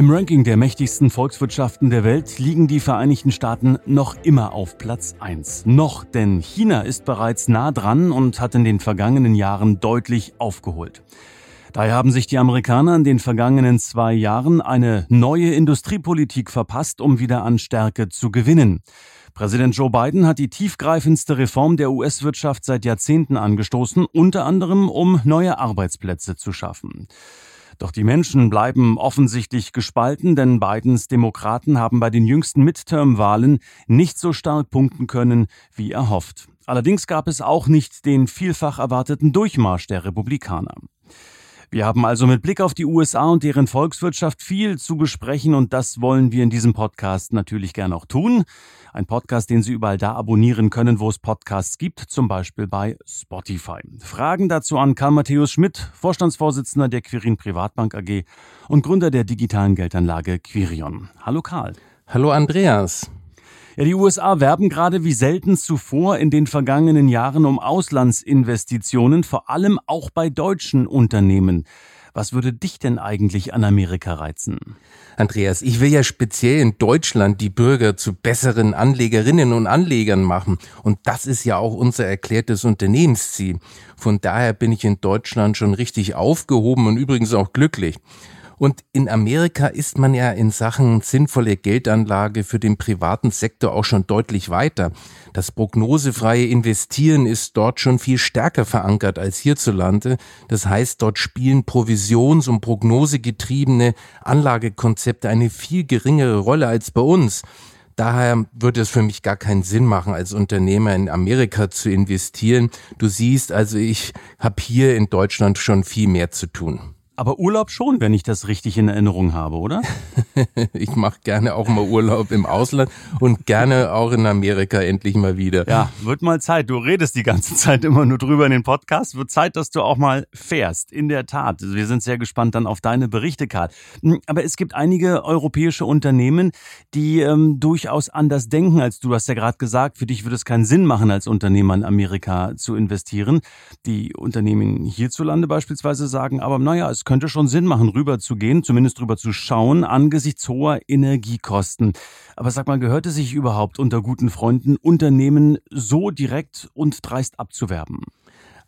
Im Ranking der mächtigsten Volkswirtschaften der Welt liegen die Vereinigten Staaten noch immer auf Platz 1. Noch, denn China ist bereits nah dran und hat in den vergangenen Jahren deutlich aufgeholt. Daher haben sich die Amerikaner in den vergangenen zwei Jahren eine neue Industriepolitik verpasst, um wieder an Stärke zu gewinnen. Präsident Joe Biden hat die tiefgreifendste Reform der US-Wirtschaft seit Jahrzehnten angestoßen, unter anderem um neue Arbeitsplätze zu schaffen. Doch die Menschen bleiben offensichtlich gespalten, denn Bidens Demokraten haben bei den jüngsten Midterm-Wahlen nicht so stark punkten können, wie erhofft. Allerdings gab es auch nicht den vielfach erwarteten Durchmarsch der Republikaner. Wir haben also mit Blick auf die USA und deren Volkswirtschaft viel zu besprechen und das wollen wir in diesem Podcast natürlich gerne auch tun. Ein Podcast, den Sie überall da abonnieren können, wo es Podcasts gibt, zum Beispiel bei Spotify. Fragen dazu an Karl Matthäus Schmidt, Vorstandsvorsitzender der Quirin Privatbank AG und Gründer der digitalen Geldanlage Quirion. Hallo Karl. Hallo Andreas. Ja, die USA werben gerade wie selten zuvor in den vergangenen Jahren um Auslandsinvestitionen, vor allem auch bei deutschen Unternehmen. Was würde dich denn eigentlich an Amerika reizen? Andreas, ich will ja speziell in Deutschland die Bürger zu besseren Anlegerinnen und Anlegern machen. Und das ist ja auch unser erklärtes Unternehmensziel. Von daher bin ich in Deutschland schon richtig aufgehoben und übrigens auch glücklich. Und in Amerika ist man ja in Sachen sinnvolle Geldanlage für den privaten Sektor auch schon deutlich weiter. Das prognosefreie Investieren ist dort schon viel stärker verankert als hierzulande. Das heißt, dort spielen provisions- und prognosegetriebene Anlagekonzepte eine viel geringere Rolle als bei uns. Daher würde es für mich gar keinen Sinn machen, als Unternehmer in Amerika zu investieren. Du siehst, also ich habe hier in Deutschland schon viel mehr zu tun. Aber Urlaub schon, wenn ich das richtig in Erinnerung habe, oder? ich mache gerne auch mal Urlaub im Ausland und gerne auch in Amerika endlich mal wieder. Ja, wird mal Zeit. Du redest die ganze Zeit immer nur drüber in den Podcast. Wird Zeit, dass du auch mal fährst. In der Tat. Wir sind sehr gespannt dann auf deine Berichte, Karl. Hm, aber es gibt einige europäische Unternehmen, die ähm, durchaus anders denken als du. Du hast ja gerade gesagt, für dich würde es keinen Sinn machen, als Unternehmer in Amerika zu investieren. Die Unternehmen hierzulande beispielsweise sagen, aber naja, es könnte schon Sinn machen, rüber zu gehen, zumindest rüber zu schauen, angesichts hoher Energiekosten. Aber sag mal, gehört es sich überhaupt unter guten Freunden, Unternehmen so direkt und dreist abzuwerben?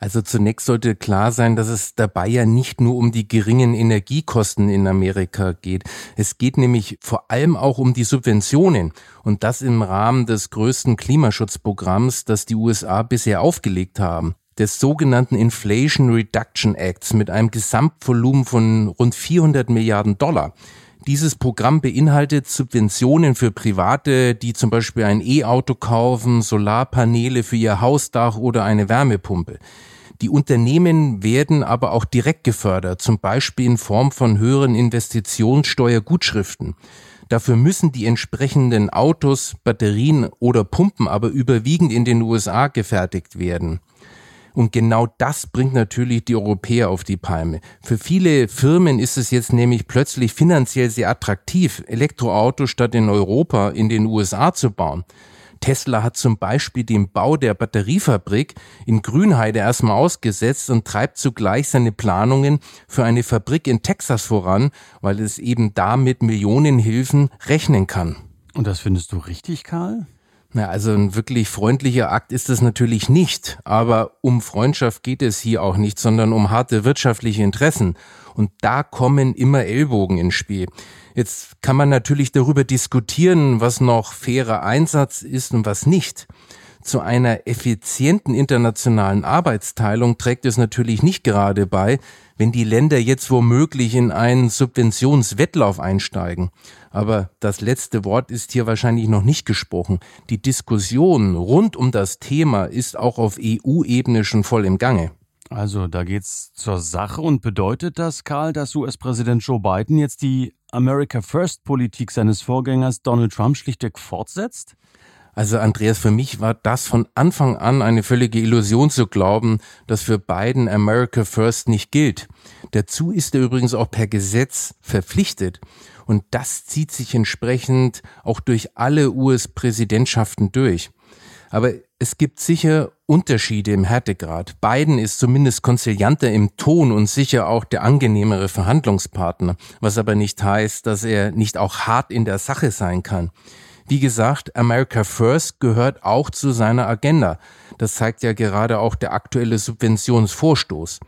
Also zunächst sollte klar sein, dass es dabei ja nicht nur um die geringen Energiekosten in Amerika geht. Es geht nämlich vor allem auch um die Subventionen und das im Rahmen des größten Klimaschutzprogramms, das die USA bisher aufgelegt haben des sogenannten Inflation Reduction Acts mit einem Gesamtvolumen von rund 400 Milliarden Dollar. Dieses Programm beinhaltet Subventionen für Private, die zum Beispiel ein E-Auto kaufen, Solarpaneele für ihr Hausdach oder eine Wärmepumpe. Die Unternehmen werden aber auch direkt gefördert, zum Beispiel in Form von höheren Investitionssteuergutschriften. Dafür müssen die entsprechenden Autos, Batterien oder Pumpen aber überwiegend in den USA gefertigt werden. Und genau das bringt natürlich die Europäer auf die Palme. Für viele Firmen ist es jetzt nämlich plötzlich finanziell sehr attraktiv, Elektroautos statt in Europa in den USA zu bauen. Tesla hat zum Beispiel den Bau der Batteriefabrik in Grünheide erstmal ausgesetzt und treibt zugleich seine Planungen für eine Fabrik in Texas voran, weil es eben damit Millionenhilfen rechnen kann. Und das findest du richtig, Karl? Na, also ein wirklich freundlicher Akt ist es natürlich nicht, aber um Freundschaft geht es hier auch nicht, sondern um harte wirtschaftliche Interessen. Und da kommen immer Ellbogen ins Spiel. Jetzt kann man natürlich darüber diskutieren, was noch fairer Einsatz ist und was nicht. Zu einer effizienten internationalen Arbeitsteilung trägt es natürlich nicht gerade bei, wenn die Länder jetzt womöglich in einen Subventionswettlauf einsteigen. Aber das letzte Wort ist hier wahrscheinlich noch nicht gesprochen. Die Diskussion rund um das Thema ist auch auf EU-Ebene schon voll im Gange. Also da geht's zur Sache und bedeutet das, Karl, dass US-Präsident Joe Biden jetzt die America First Politik seines Vorgängers Donald Trump schlichtweg fortsetzt? Also Andreas, für mich war das von Anfang an eine völlige Illusion zu glauben, dass für Biden America First nicht gilt. Dazu ist er übrigens auch per Gesetz verpflichtet. Und das zieht sich entsprechend auch durch alle US-Präsidentschaften durch. Aber es gibt sicher Unterschiede im Härtegrad. Biden ist zumindest konzilianter im Ton und sicher auch der angenehmere Verhandlungspartner, was aber nicht heißt, dass er nicht auch hart in der Sache sein kann. Wie gesagt, America First gehört auch zu seiner Agenda. Das zeigt ja gerade auch der aktuelle Subventionsvorstoß.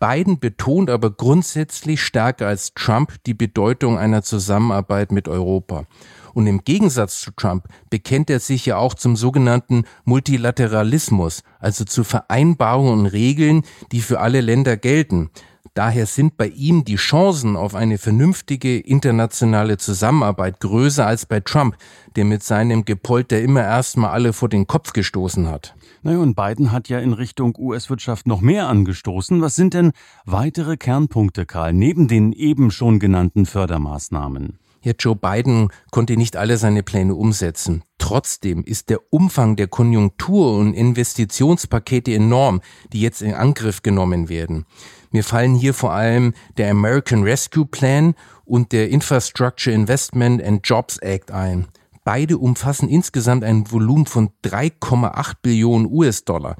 Biden betont aber grundsätzlich stärker als Trump die Bedeutung einer Zusammenarbeit mit Europa. Und im Gegensatz zu Trump bekennt er sich ja auch zum sogenannten Multilateralismus, also zu Vereinbarungen und Regeln, die für alle Länder gelten. Daher sind bei ihm die Chancen auf eine vernünftige internationale Zusammenarbeit größer als bei Trump, der mit seinem Gepolter immer erstmal alle vor den Kopf gestoßen hat. Naja, und Biden hat ja in Richtung US-Wirtschaft noch mehr angestoßen. Was sind denn weitere Kernpunkte, Karl, neben den eben schon genannten Fördermaßnahmen? Ja, Joe Biden konnte nicht alle seine Pläne umsetzen. Trotzdem ist der Umfang der Konjunktur- und Investitionspakete enorm, die jetzt in Angriff genommen werden. Mir fallen hier vor allem der American Rescue Plan und der Infrastructure Investment and Jobs Act ein. Beide umfassen insgesamt ein Volumen von 3,8 Billionen US-Dollar.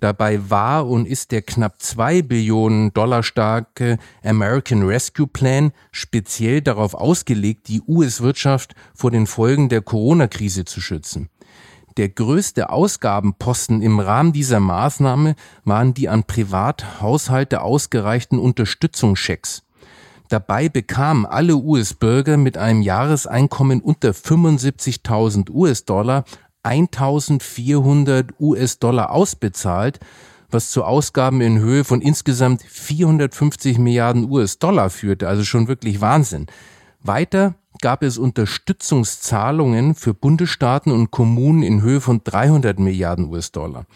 Dabei war und ist der knapp zwei Billionen Dollar starke American Rescue Plan speziell darauf ausgelegt, die US-Wirtschaft vor den Folgen der Corona-Krise zu schützen. Der größte Ausgabenposten im Rahmen dieser Maßnahme waren die an Privathaushalte ausgereichten Unterstützungschecks. Dabei bekamen alle US-Bürger mit einem Jahreseinkommen unter 75.000 US-Dollar 1400 US-Dollar ausbezahlt, was zu Ausgaben in Höhe von insgesamt 450 Milliarden US-Dollar führte, also schon wirklich Wahnsinn. Weiter gab es Unterstützungszahlungen für Bundesstaaten und Kommunen in Höhe von 300 Milliarden US-Dollar.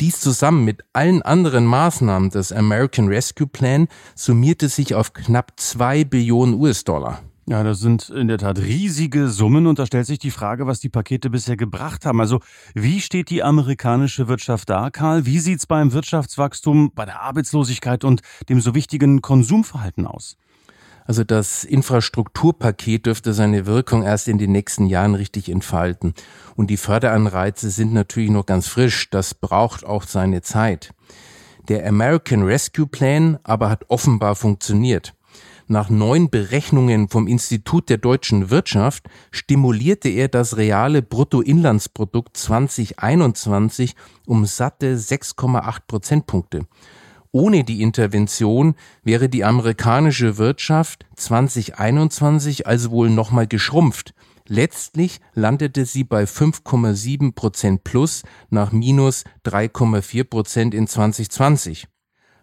Dies zusammen mit allen anderen Maßnahmen des American Rescue Plan summierte sich auf knapp zwei Billionen US-Dollar. Ja, das sind in der Tat riesige Summen und da stellt sich die Frage, was die Pakete bisher gebracht haben. Also wie steht die amerikanische Wirtschaft da, Karl? Wie sieht's beim Wirtschaftswachstum, bei der Arbeitslosigkeit und dem so wichtigen Konsumverhalten aus? Also das Infrastrukturpaket dürfte seine Wirkung erst in den nächsten Jahren richtig entfalten. Und die Förderanreize sind natürlich noch ganz frisch. Das braucht auch seine Zeit. Der American Rescue Plan aber hat offenbar funktioniert. Nach neuen Berechnungen vom Institut der deutschen Wirtschaft stimulierte er das reale Bruttoinlandsprodukt 2021 um satte 6,8 Prozentpunkte. Ohne die Intervention wäre die amerikanische Wirtschaft 2021 also wohl nochmal geschrumpft. Letztlich landete sie bei 5,7 Prozent plus nach minus 3,4 Prozent in 2020.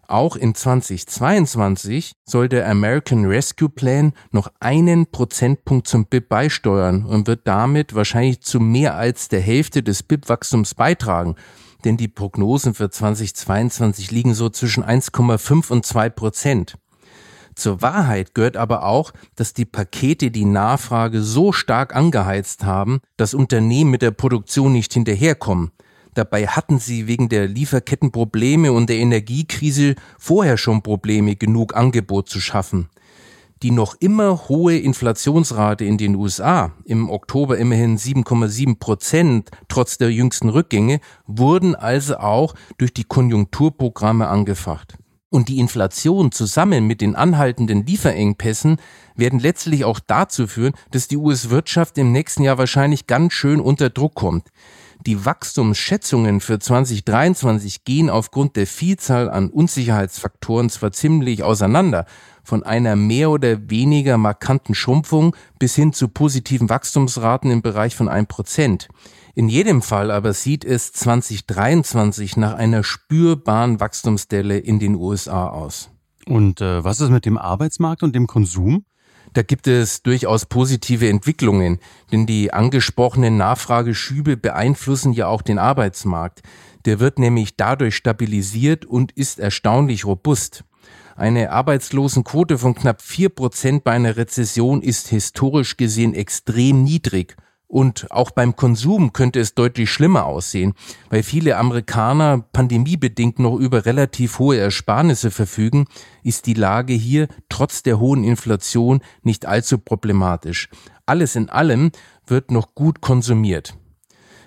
Auch in 2022 soll der American Rescue Plan noch einen Prozentpunkt zum BIP beisteuern und wird damit wahrscheinlich zu mehr als der Hälfte des BIP-Wachstums beitragen denn die Prognosen für 2022 liegen so zwischen 1,5 und 2 Prozent. Zur Wahrheit gehört aber auch, dass die Pakete die Nachfrage so stark angeheizt haben, dass Unternehmen mit der Produktion nicht hinterherkommen. Dabei hatten sie wegen der Lieferkettenprobleme und der Energiekrise vorher schon Probleme, genug Angebot zu schaffen. Die noch immer hohe Inflationsrate in den USA, im Oktober immerhin 7,7 Prozent, trotz der jüngsten Rückgänge, wurden also auch durch die Konjunkturprogramme angefacht. Und die Inflation zusammen mit den anhaltenden Lieferengpässen werden letztlich auch dazu führen, dass die US-Wirtschaft im nächsten Jahr wahrscheinlich ganz schön unter Druck kommt. Die Wachstumsschätzungen für 2023 gehen aufgrund der Vielzahl an Unsicherheitsfaktoren zwar ziemlich auseinander, von einer mehr oder weniger markanten Schrumpfung bis hin zu positiven Wachstumsraten im Bereich von 1%. In jedem Fall aber sieht es 2023 nach einer spürbaren Wachstumsdelle in den USA aus. Und äh, was ist mit dem Arbeitsmarkt und dem Konsum? Da gibt es durchaus positive Entwicklungen, denn die angesprochenen Nachfrageschübe beeinflussen ja auch den Arbeitsmarkt. Der wird nämlich dadurch stabilisiert und ist erstaunlich robust. Eine Arbeitslosenquote von knapp vier Prozent bei einer Rezession ist historisch gesehen extrem niedrig. Und auch beim Konsum könnte es deutlich schlimmer aussehen, weil viele Amerikaner pandemiebedingt noch über relativ hohe Ersparnisse verfügen, ist die Lage hier trotz der hohen Inflation nicht allzu problematisch. Alles in allem wird noch gut konsumiert.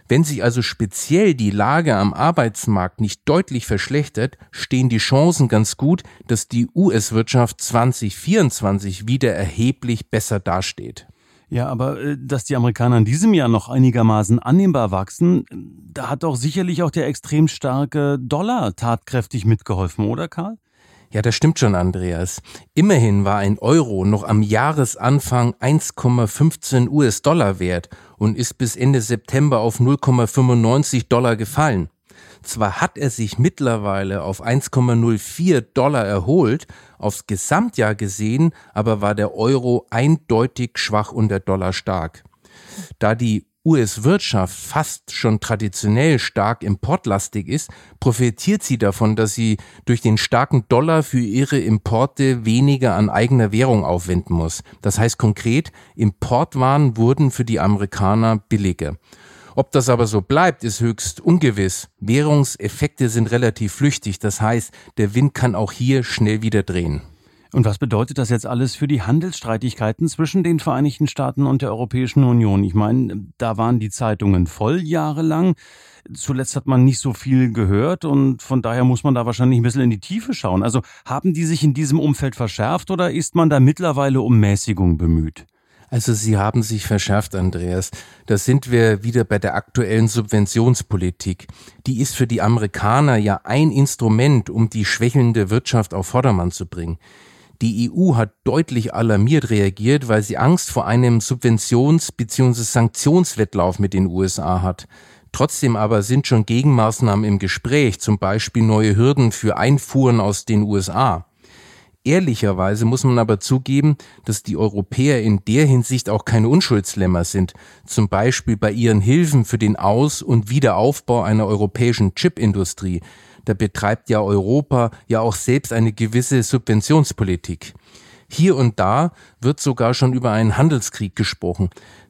Wenn sich also speziell die Lage am Arbeitsmarkt nicht deutlich verschlechtert, stehen die Chancen ganz gut, dass die US-Wirtschaft 2024 wieder erheblich besser dasteht. Ja, aber äh, dass die Amerikaner in diesem Jahr noch einigermaßen annehmbar wachsen, da hat doch sicherlich auch der extrem starke Dollar tatkräftig mitgeholfen, oder Karl? Ja, das stimmt schon, Andreas. Immerhin war ein Euro noch am Jahresanfang 1,15 US-Dollar wert und ist bis Ende September auf 0,95 Dollar gefallen. Zwar hat er sich mittlerweile auf 1,04 Dollar erholt, aufs Gesamtjahr gesehen aber war der Euro eindeutig schwach und der Dollar stark. Da die US-Wirtschaft fast schon traditionell stark importlastig ist, profitiert sie davon, dass sie durch den starken Dollar für ihre Importe weniger an eigener Währung aufwenden muss. Das heißt konkret, Importwaren wurden für die Amerikaner billiger. Ob das aber so bleibt, ist höchst ungewiss. Währungseffekte sind relativ flüchtig, das heißt, der Wind kann auch hier schnell wieder drehen. Und was bedeutet das jetzt alles für die Handelsstreitigkeiten zwischen den Vereinigten Staaten und der Europäischen Union? Ich meine, da waren die Zeitungen voll jahrelang. Zuletzt hat man nicht so viel gehört und von daher muss man da wahrscheinlich ein bisschen in die Tiefe schauen. Also haben die sich in diesem Umfeld verschärft oder ist man da mittlerweile um Mäßigung bemüht? Also sie haben sich verschärft, Andreas. Da sind wir wieder bei der aktuellen Subventionspolitik. Die ist für die Amerikaner ja ein Instrument, um die schwächelnde Wirtschaft auf Vordermann zu bringen. Die EU hat deutlich alarmiert reagiert, weil sie Angst vor einem Subventions- bzw. Sanktionswettlauf mit den USA hat. Trotzdem aber sind schon Gegenmaßnahmen im Gespräch, zum Beispiel neue Hürden für Einfuhren aus den USA. Ehrlicherweise muss man aber zugeben, dass die Europäer in der Hinsicht auch keine Unschuldslämmer sind, zum Beispiel bei ihren Hilfen für den Aus- und Wiederaufbau einer europäischen Chipindustrie. Da betreibt ja Europa ja auch selbst eine gewisse Subventionspolitik. Hier und da wird sogar schon über einen Handelskrieg gesprochen.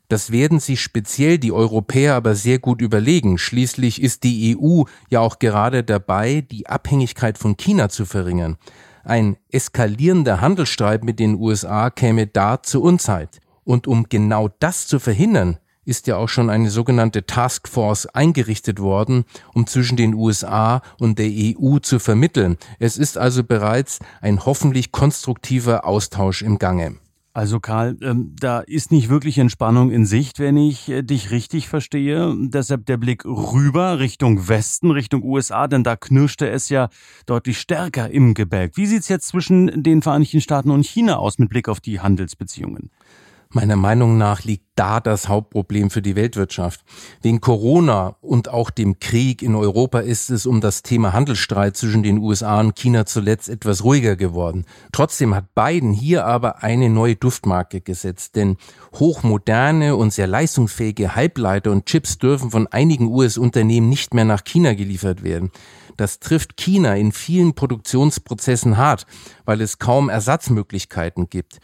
Das werden sich speziell die Europäer aber sehr gut überlegen. Schließlich ist die EU ja auch gerade dabei, die Abhängigkeit von China zu verringern. Ein eskalierender Handelsstreit mit den USA käme da zur Unzeit. Und um genau das zu verhindern, ist ja auch schon eine sogenannte Taskforce eingerichtet worden, um zwischen den USA und der EU zu vermitteln. Es ist also bereits ein hoffentlich konstruktiver Austausch im Gange. Also Karl, ähm, da ist nicht wirklich Entspannung in Sicht, wenn ich äh, dich richtig verstehe. Deshalb der Blick rüber Richtung Westen, Richtung USA, denn da knirschte es ja deutlich stärker im Gebälk. Wie sieht's jetzt zwischen den Vereinigten Staaten und China aus mit Blick auf die Handelsbeziehungen? Meiner Meinung nach liegt da das Hauptproblem für die Weltwirtschaft. Wegen Corona und auch dem Krieg in Europa ist es um das Thema Handelsstreit zwischen den USA und China zuletzt etwas ruhiger geworden. Trotzdem hat Biden hier aber eine neue Duftmarke gesetzt, denn hochmoderne und sehr leistungsfähige Halbleiter und Chips dürfen von einigen US-Unternehmen nicht mehr nach China geliefert werden. Das trifft China in vielen Produktionsprozessen hart, weil es kaum Ersatzmöglichkeiten gibt.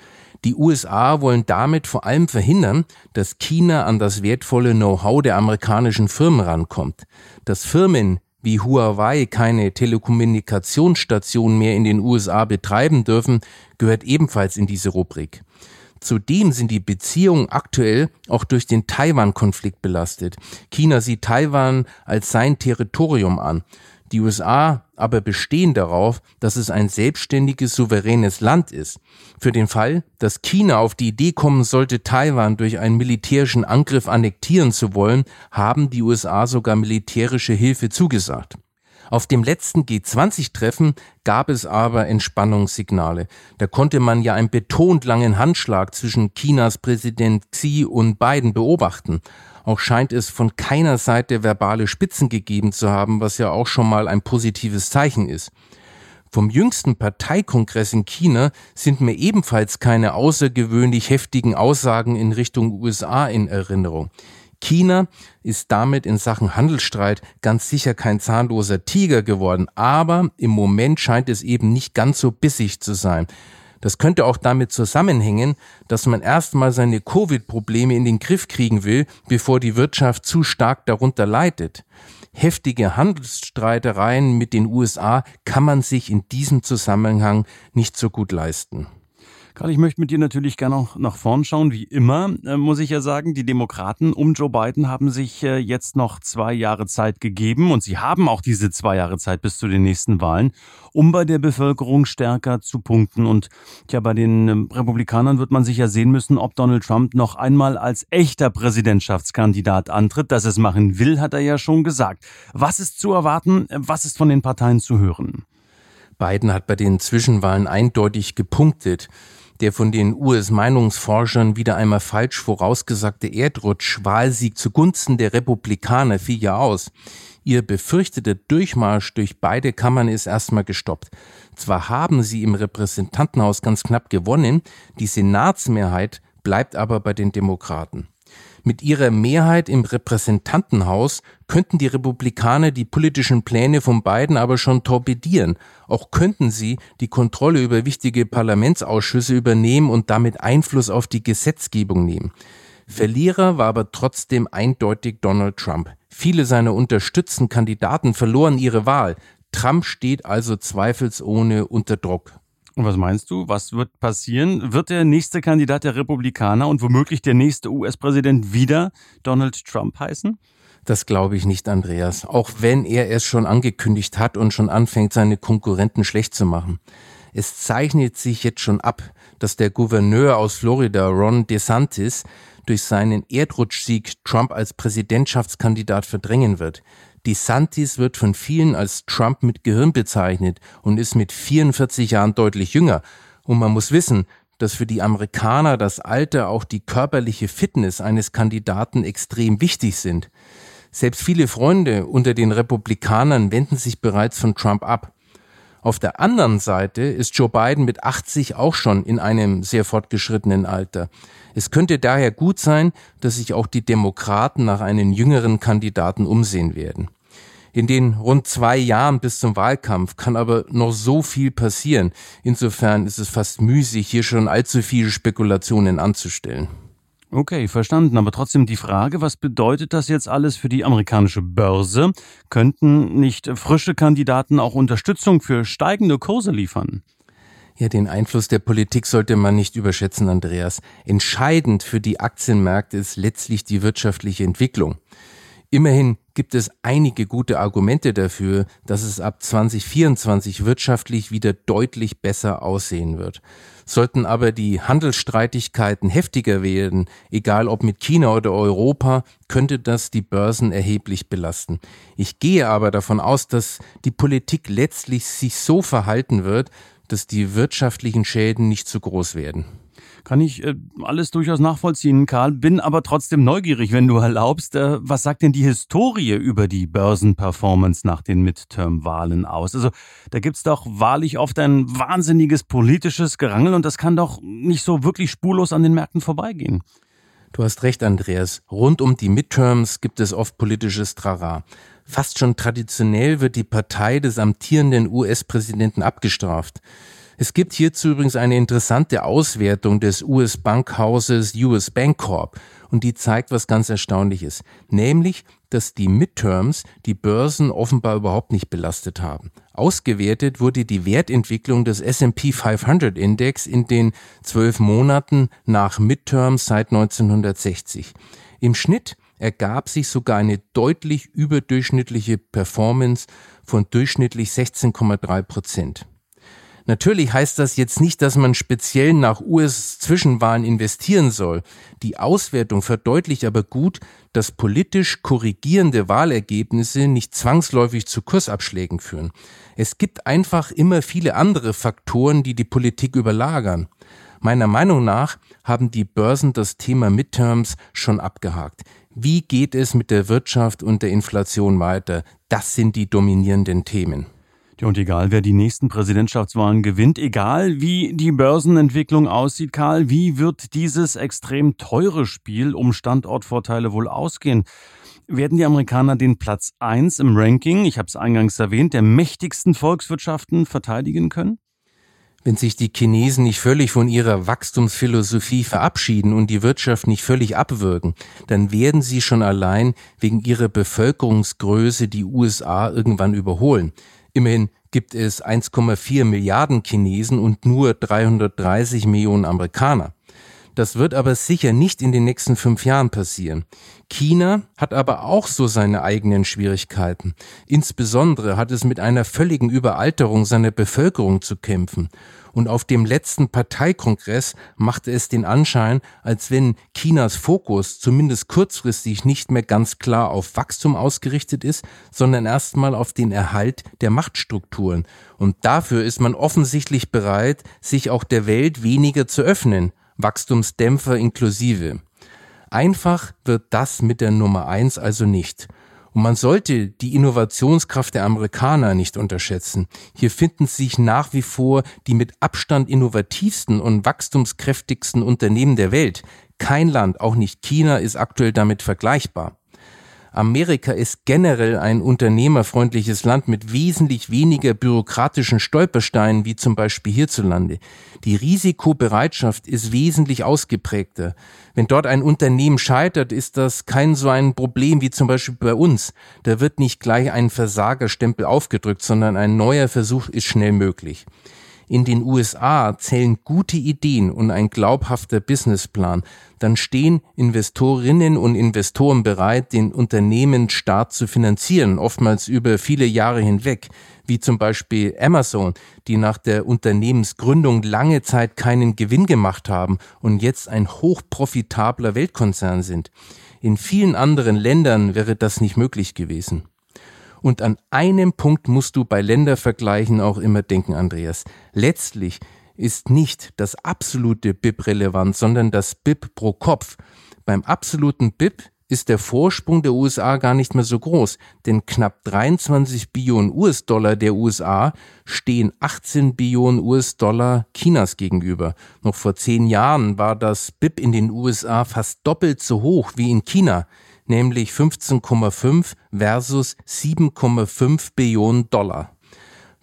Die USA wollen damit vor allem verhindern, dass China an das wertvolle Know-how der amerikanischen Firmen rankommt. Dass Firmen wie Huawei keine Telekommunikationsstationen mehr in den USA betreiben dürfen, gehört ebenfalls in diese Rubrik. Zudem sind die Beziehungen aktuell auch durch den Taiwan-Konflikt belastet. China sieht Taiwan als sein Territorium an. Die USA aber bestehen darauf, dass es ein selbstständiges, souveränes Land ist. Für den Fall, dass China auf die Idee kommen sollte, Taiwan durch einen militärischen Angriff annektieren zu wollen, haben die USA sogar militärische Hilfe zugesagt. Auf dem letzten G20-Treffen gab es aber Entspannungssignale. Da konnte man ja einen betont langen Handschlag zwischen Chinas Präsident Xi und Biden beobachten. Auch scheint es von keiner Seite verbale Spitzen gegeben zu haben, was ja auch schon mal ein positives Zeichen ist. Vom jüngsten Parteikongress in China sind mir ebenfalls keine außergewöhnlich heftigen Aussagen in Richtung USA in Erinnerung. China ist damit in Sachen Handelsstreit ganz sicher kein zahnloser Tiger geworden, aber im Moment scheint es eben nicht ganz so bissig zu sein. Das könnte auch damit zusammenhängen, dass man erstmal seine Covid-Probleme in den Griff kriegen will, bevor die Wirtschaft zu stark darunter leidet. Heftige Handelsstreitereien mit den USA kann man sich in diesem Zusammenhang nicht so gut leisten. Karl, ich möchte mit dir natürlich gerne noch nach vorn schauen. Wie immer, äh, muss ich ja sagen, die Demokraten um Joe Biden haben sich äh, jetzt noch zwei Jahre Zeit gegeben und sie haben auch diese zwei Jahre Zeit bis zu den nächsten Wahlen, um bei der Bevölkerung stärker zu punkten. Und ja, bei den äh, Republikanern wird man sich ja sehen müssen, ob Donald Trump noch einmal als echter Präsidentschaftskandidat antritt. Dass es machen will, hat er ja schon gesagt. Was ist zu erwarten? Was ist von den Parteien zu hören? Biden hat bei den Zwischenwahlen eindeutig gepunktet der von den US-Meinungsforschern wieder einmal falsch vorausgesagte Erdrutsch-Wahlsieg zugunsten der Republikaner fiel ja aus. Ihr befürchteter Durchmarsch durch beide Kammern ist erstmal gestoppt. Zwar haben sie im Repräsentantenhaus ganz knapp gewonnen, die Senatsmehrheit bleibt aber bei den Demokraten. Mit ihrer Mehrheit im Repräsentantenhaus könnten die Republikaner die politischen Pläne von Biden aber schon torpedieren. Auch könnten sie die Kontrolle über wichtige Parlamentsausschüsse übernehmen und damit Einfluss auf die Gesetzgebung nehmen. Verlierer war aber trotzdem eindeutig Donald Trump. Viele seiner unterstützten Kandidaten verloren ihre Wahl. Trump steht also zweifelsohne unter Druck. Und was meinst du? Was wird passieren? Wird der nächste Kandidat der Republikaner und womöglich der nächste US-Präsident wieder Donald Trump heißen? Das glaube ich nicht, Andreas. Auch wenn er es schon angekündigt hat und schon anfängt, seine Konkurrenten schlecht zu machen. Es zeichnet sich jetzt schon ab, dass der Gouverneur aus Florida, Ron DeSantis, durch seinen Erdrutschsieg Trump als Präsidentschaftskandidat verdrängen wird. DeSantis wird von vielen als Trump mit Gehirn bezeichnet und ist mit 44 Jahren deutlich jünger. Und man muss wissen, dass für die Amerikaner das Alter auch die körperliche Fitness eines Kandidaten extrem wichtig sind. Selbst viele Freunde unter den Republikanern wenden sich bereits von Trump ab. Auf der anderen Seite ist Joe Biden mit 80 auch schon in einem sehr fortgeschrittenen Alter. Es könnte daher gut sein, dass sich auch die Demokraten nach einem jüngeren Kandidaten umsehen werden. In den rund zwei Jahren bis zum Wahlkampf kann aber noch so viel passieren. Insofern ist es fast müßig, hier schon allzu viele Spekulationen anzustellen. Okay, verstanden. Aber trotzdem die Frage, was bedeutet das jetzt alles für die amerikanische Börse? Könnten nicht frische Kandidaten auch Unterstützung für steigende Kurse liefern? Ja, den Einfluss der Politik sollte man nicht überschätzen, Andreas. Entscheidend für die Aktienmärkte ist letztlich die wirtschaftliche Entwicklung. Immerhin gibt es einige gute Argumente dafür, dass es ab 2024 wirtschaftlich wieder deutlich besser aussehen wird. Sollten aber die Handelsstreitigkeiten heftiger werden, egal ob mit China oder Europa, könnte das die Börsen erheblich belasten. Ich gehe aber davon aus, dass die Politik letztlich sich so verhalten wird, dass die wirtschaftlichen Schäden nicht zu groß werden. Kann ich äh, alles durchaus nachvollziehen, Karl, bin aber trotzdem neugierig, wenn du erlaubst. Äh, was sagt denn die Historie über die Börsenperformance nach den Midterm-Wahlen aus? Also da gibt's doch wahrlich oft ein wahnsinniges politisches Gerangel und das kann doch nicht so wirklich spurlos an den Märkten vorbeigehen. Du hast recht, Andreas. Rund um die Midterms gibt es oft politisches Trara. Fast schon traditionell wird die Partei des amtierenden US-Präsidenten abgestraft. Es gibt hierzu übrigens eine interessante Auswertung des US-Bankhauses US Bank Corp und die zeigt was ganz Erstaunliches, nämlich, dass die Midterms die Börsen offenbar überhaupt nicht belastet haben. Ausgewertet wurde die Wertentwicklung des S&P 500 Index in den zwölf Monaten nach Midterms seit 1960. Im Schnitt ergab sich sogar eine deutlich überdurchschnittliche Performance von durchschnittlich 16,3 Prozent. Natürlich heißt das jetzt nicht, dass man speziell nach US-Zwischenwahlen investieren soll. Die Auswertung verdeutlicht aber gut, dass politisch korrigierende Wahlergebnisse nicht zwangsläufig zu Kursabschlägen führen. Es gibt einfach immer viele andere Faktoren, die die Politik überlagern. Meiner Meinung nach haben die Börsen das Thema Midterms schon abgehakt. Wie geht es mit der Wirtschaft und der Inflation weiter? Das sind die dominierenden Themen. Ja, und egal, wer die nächsten Präsidentschaftswahlen gewinnt, egal wie die Börsenentwicklung aussieht, Karl, wie wird dieses extrem teure Spiel um Standortvorteile wohl ausgehen? Werden die Amerikaner den Platz eins im Ranking, ich habe es eingangs erwähnt, der mächtigsten Volkswirtschaften verteidigen können? Wenn sich die Chinesen nicht völlig von ihrer Wachstumsphilosophie verabschieden und die Wirtschaft nicht völlig abwürgen, dann werden sie schon allein wegen ihrer Bevölkerungsgröße die USA irgendwann überholen. Immerhin gibt es 1,4 Milliarden Chinesen und nur 330 Millionen Amerikaner. Das wird aber sicher nicht in den nächsten fünf Jahren passieren. China hat aber auch so seine eigenen Schwierigkeiten. Insbesondere hat es mit einer völligen Überalterung seiner Bevölkerung zu kämpfen. Und auf dem letzten Parteikongress machte es den Anschein, als wenn Chinas Fokus zumindest kurzfristig nicht mehr ganz klar auf Wachstum ausgerichtet ist, sondern erstmal auf den Erhalt der Machtstrukturen. Und dafür ist man offensichtlich bereit, sich auch der Welt weniger zu öffnen, Wachstumsdämpfer inklusive. Einfach wird das mit der Nummer eins also nicht. Und man sollte die Innovationskraft der Amerikaner nicht unterschätzen. Hier finden sich nach wie vor die mit Abstand innovativsten und wachstumskräftigsten Unternehmen der Welt. Kein Land, auch nicht China, ist aktuell damit vergleichbar. Amerika ist generell ein unternehmerfreundliches Land mit wesentlich weniger bürokratischen Stolpersteinen wie zum Beispiel hierzulande. Die Risikobereitschaft ist wesentlich ausgeprägter. Wenn dort ein Unternehmen scheitert, ist das kein so ein Problem wie zum Beispiel bei uns. Da wird nicht gleich ein Versagerstempel aufgedrückt, sondern ein neuer Versuch ist schnell möglich. In den USA zählen gute Ideen und ein glaubhafter Businessplan, dann stehen Investorinnen und Investoren bereit, den Unternehmensstaat zu finanzieren, oftmals über viele Jahre hinweg, wie zum Beispiel Amazon, die nach der Unternehmensgründung lange Zeit keinen Gewinn gemacht haben und jetzt ein hochprofitabler Weltkonzern sind. In vielen anderen Ländern wäre das nicht möglich gewesen. Und an einem Punkt musst du bei Ländervergleichen auch immer denken, Andreas. Letztlich ist nicht das absolute BIP relevant, sondern das BIP pro Kopf. Beim absoluten BIP ist der Vorsprung der USA gar nicht mehr so groß, denn knapp 23 Billionen US-Dollar der USA stehen 18 Billionen US-Dollar Chinas gegenüber. Noch vor zehn Jahren war das BIP in den USA fast doppelt so hoch wie in China nämlich 15,5 versus 7,5 Billionen Dollar.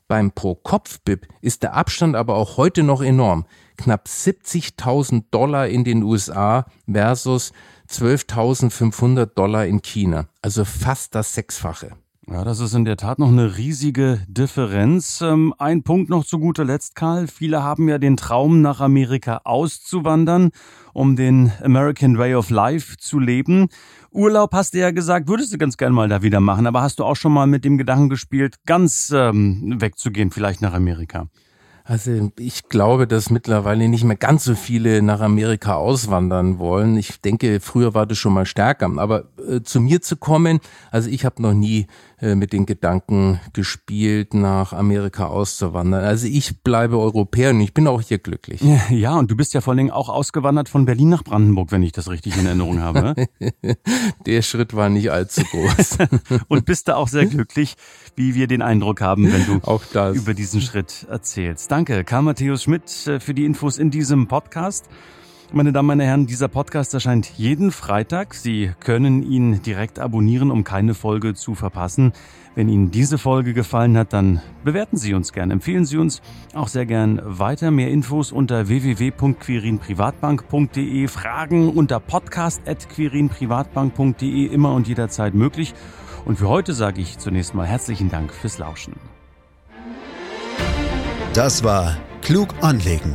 Beim Pro-Kopf-BIP ist der Abstand aber auch heute noch enorm. Knapp 70.000 Dollar in den USA versus 12.500 Dollar in China. Also fast das Sechsfache. Ja, das ist in der Tat noch eine riesige Differenz. Ähm, ein Punkt noch zu guter Letzt, Karl. Viele haben ja den Traum, nach Amerika auszuwandern, um den American Way of Life zu leben. Urlaub hast du ja gesagt, würdest du ganz gern mal da wieder machen, aber hast du auch schon mal mit dem Gedanken gespielt, ganz ähm, wegzugehen, vielleicht nach Amerika? Also ich glaube, dass mittlerweile nicht mehr ganz so viele nach Amerika auswandern wollen. Ich denke, früher war das schon mal stärker. Aber äh, zu mir zu kommen, also ich habe noch nie mit den Gedanken gespielt, nach Amerika auszuwandern. Also ich bleibe Europäer und ich bin auch hier glücklich. Ja, und du bist ja vor allen Dingen auch ausgewandert von Berlin nach Brandenburg, wenn ich das richtig in Erinnerung habe. Der Schritt war nicht allzu groß. und bist da auch sehr glücklich, wie wir den Eindruck haben, wenn du auch über diesen Schritt erzählst. Danke, Karl Matthäus Schmidt, äh, für die Infos in diesem Podcast. Meine Damen, meine Herren, dieser Podcast erscheint jeden Freitag. Sie können ihn direkt abonnieren, um keine Folge zu verpassen. Wenn Ihnen diese Folge gefallen hat, dann bewerten Sie uns gern. Empfehlen Sie uns auch sehr gern weiter. Mehr Infos unter www.quirinprivatbank.de. Fragen unter podcast.quirinprivatbank.de immer und jederzeit möglich. Und für heute sage ich zunächst mal herzlichen Dank fürs Lauschen. Das war Klug anlegen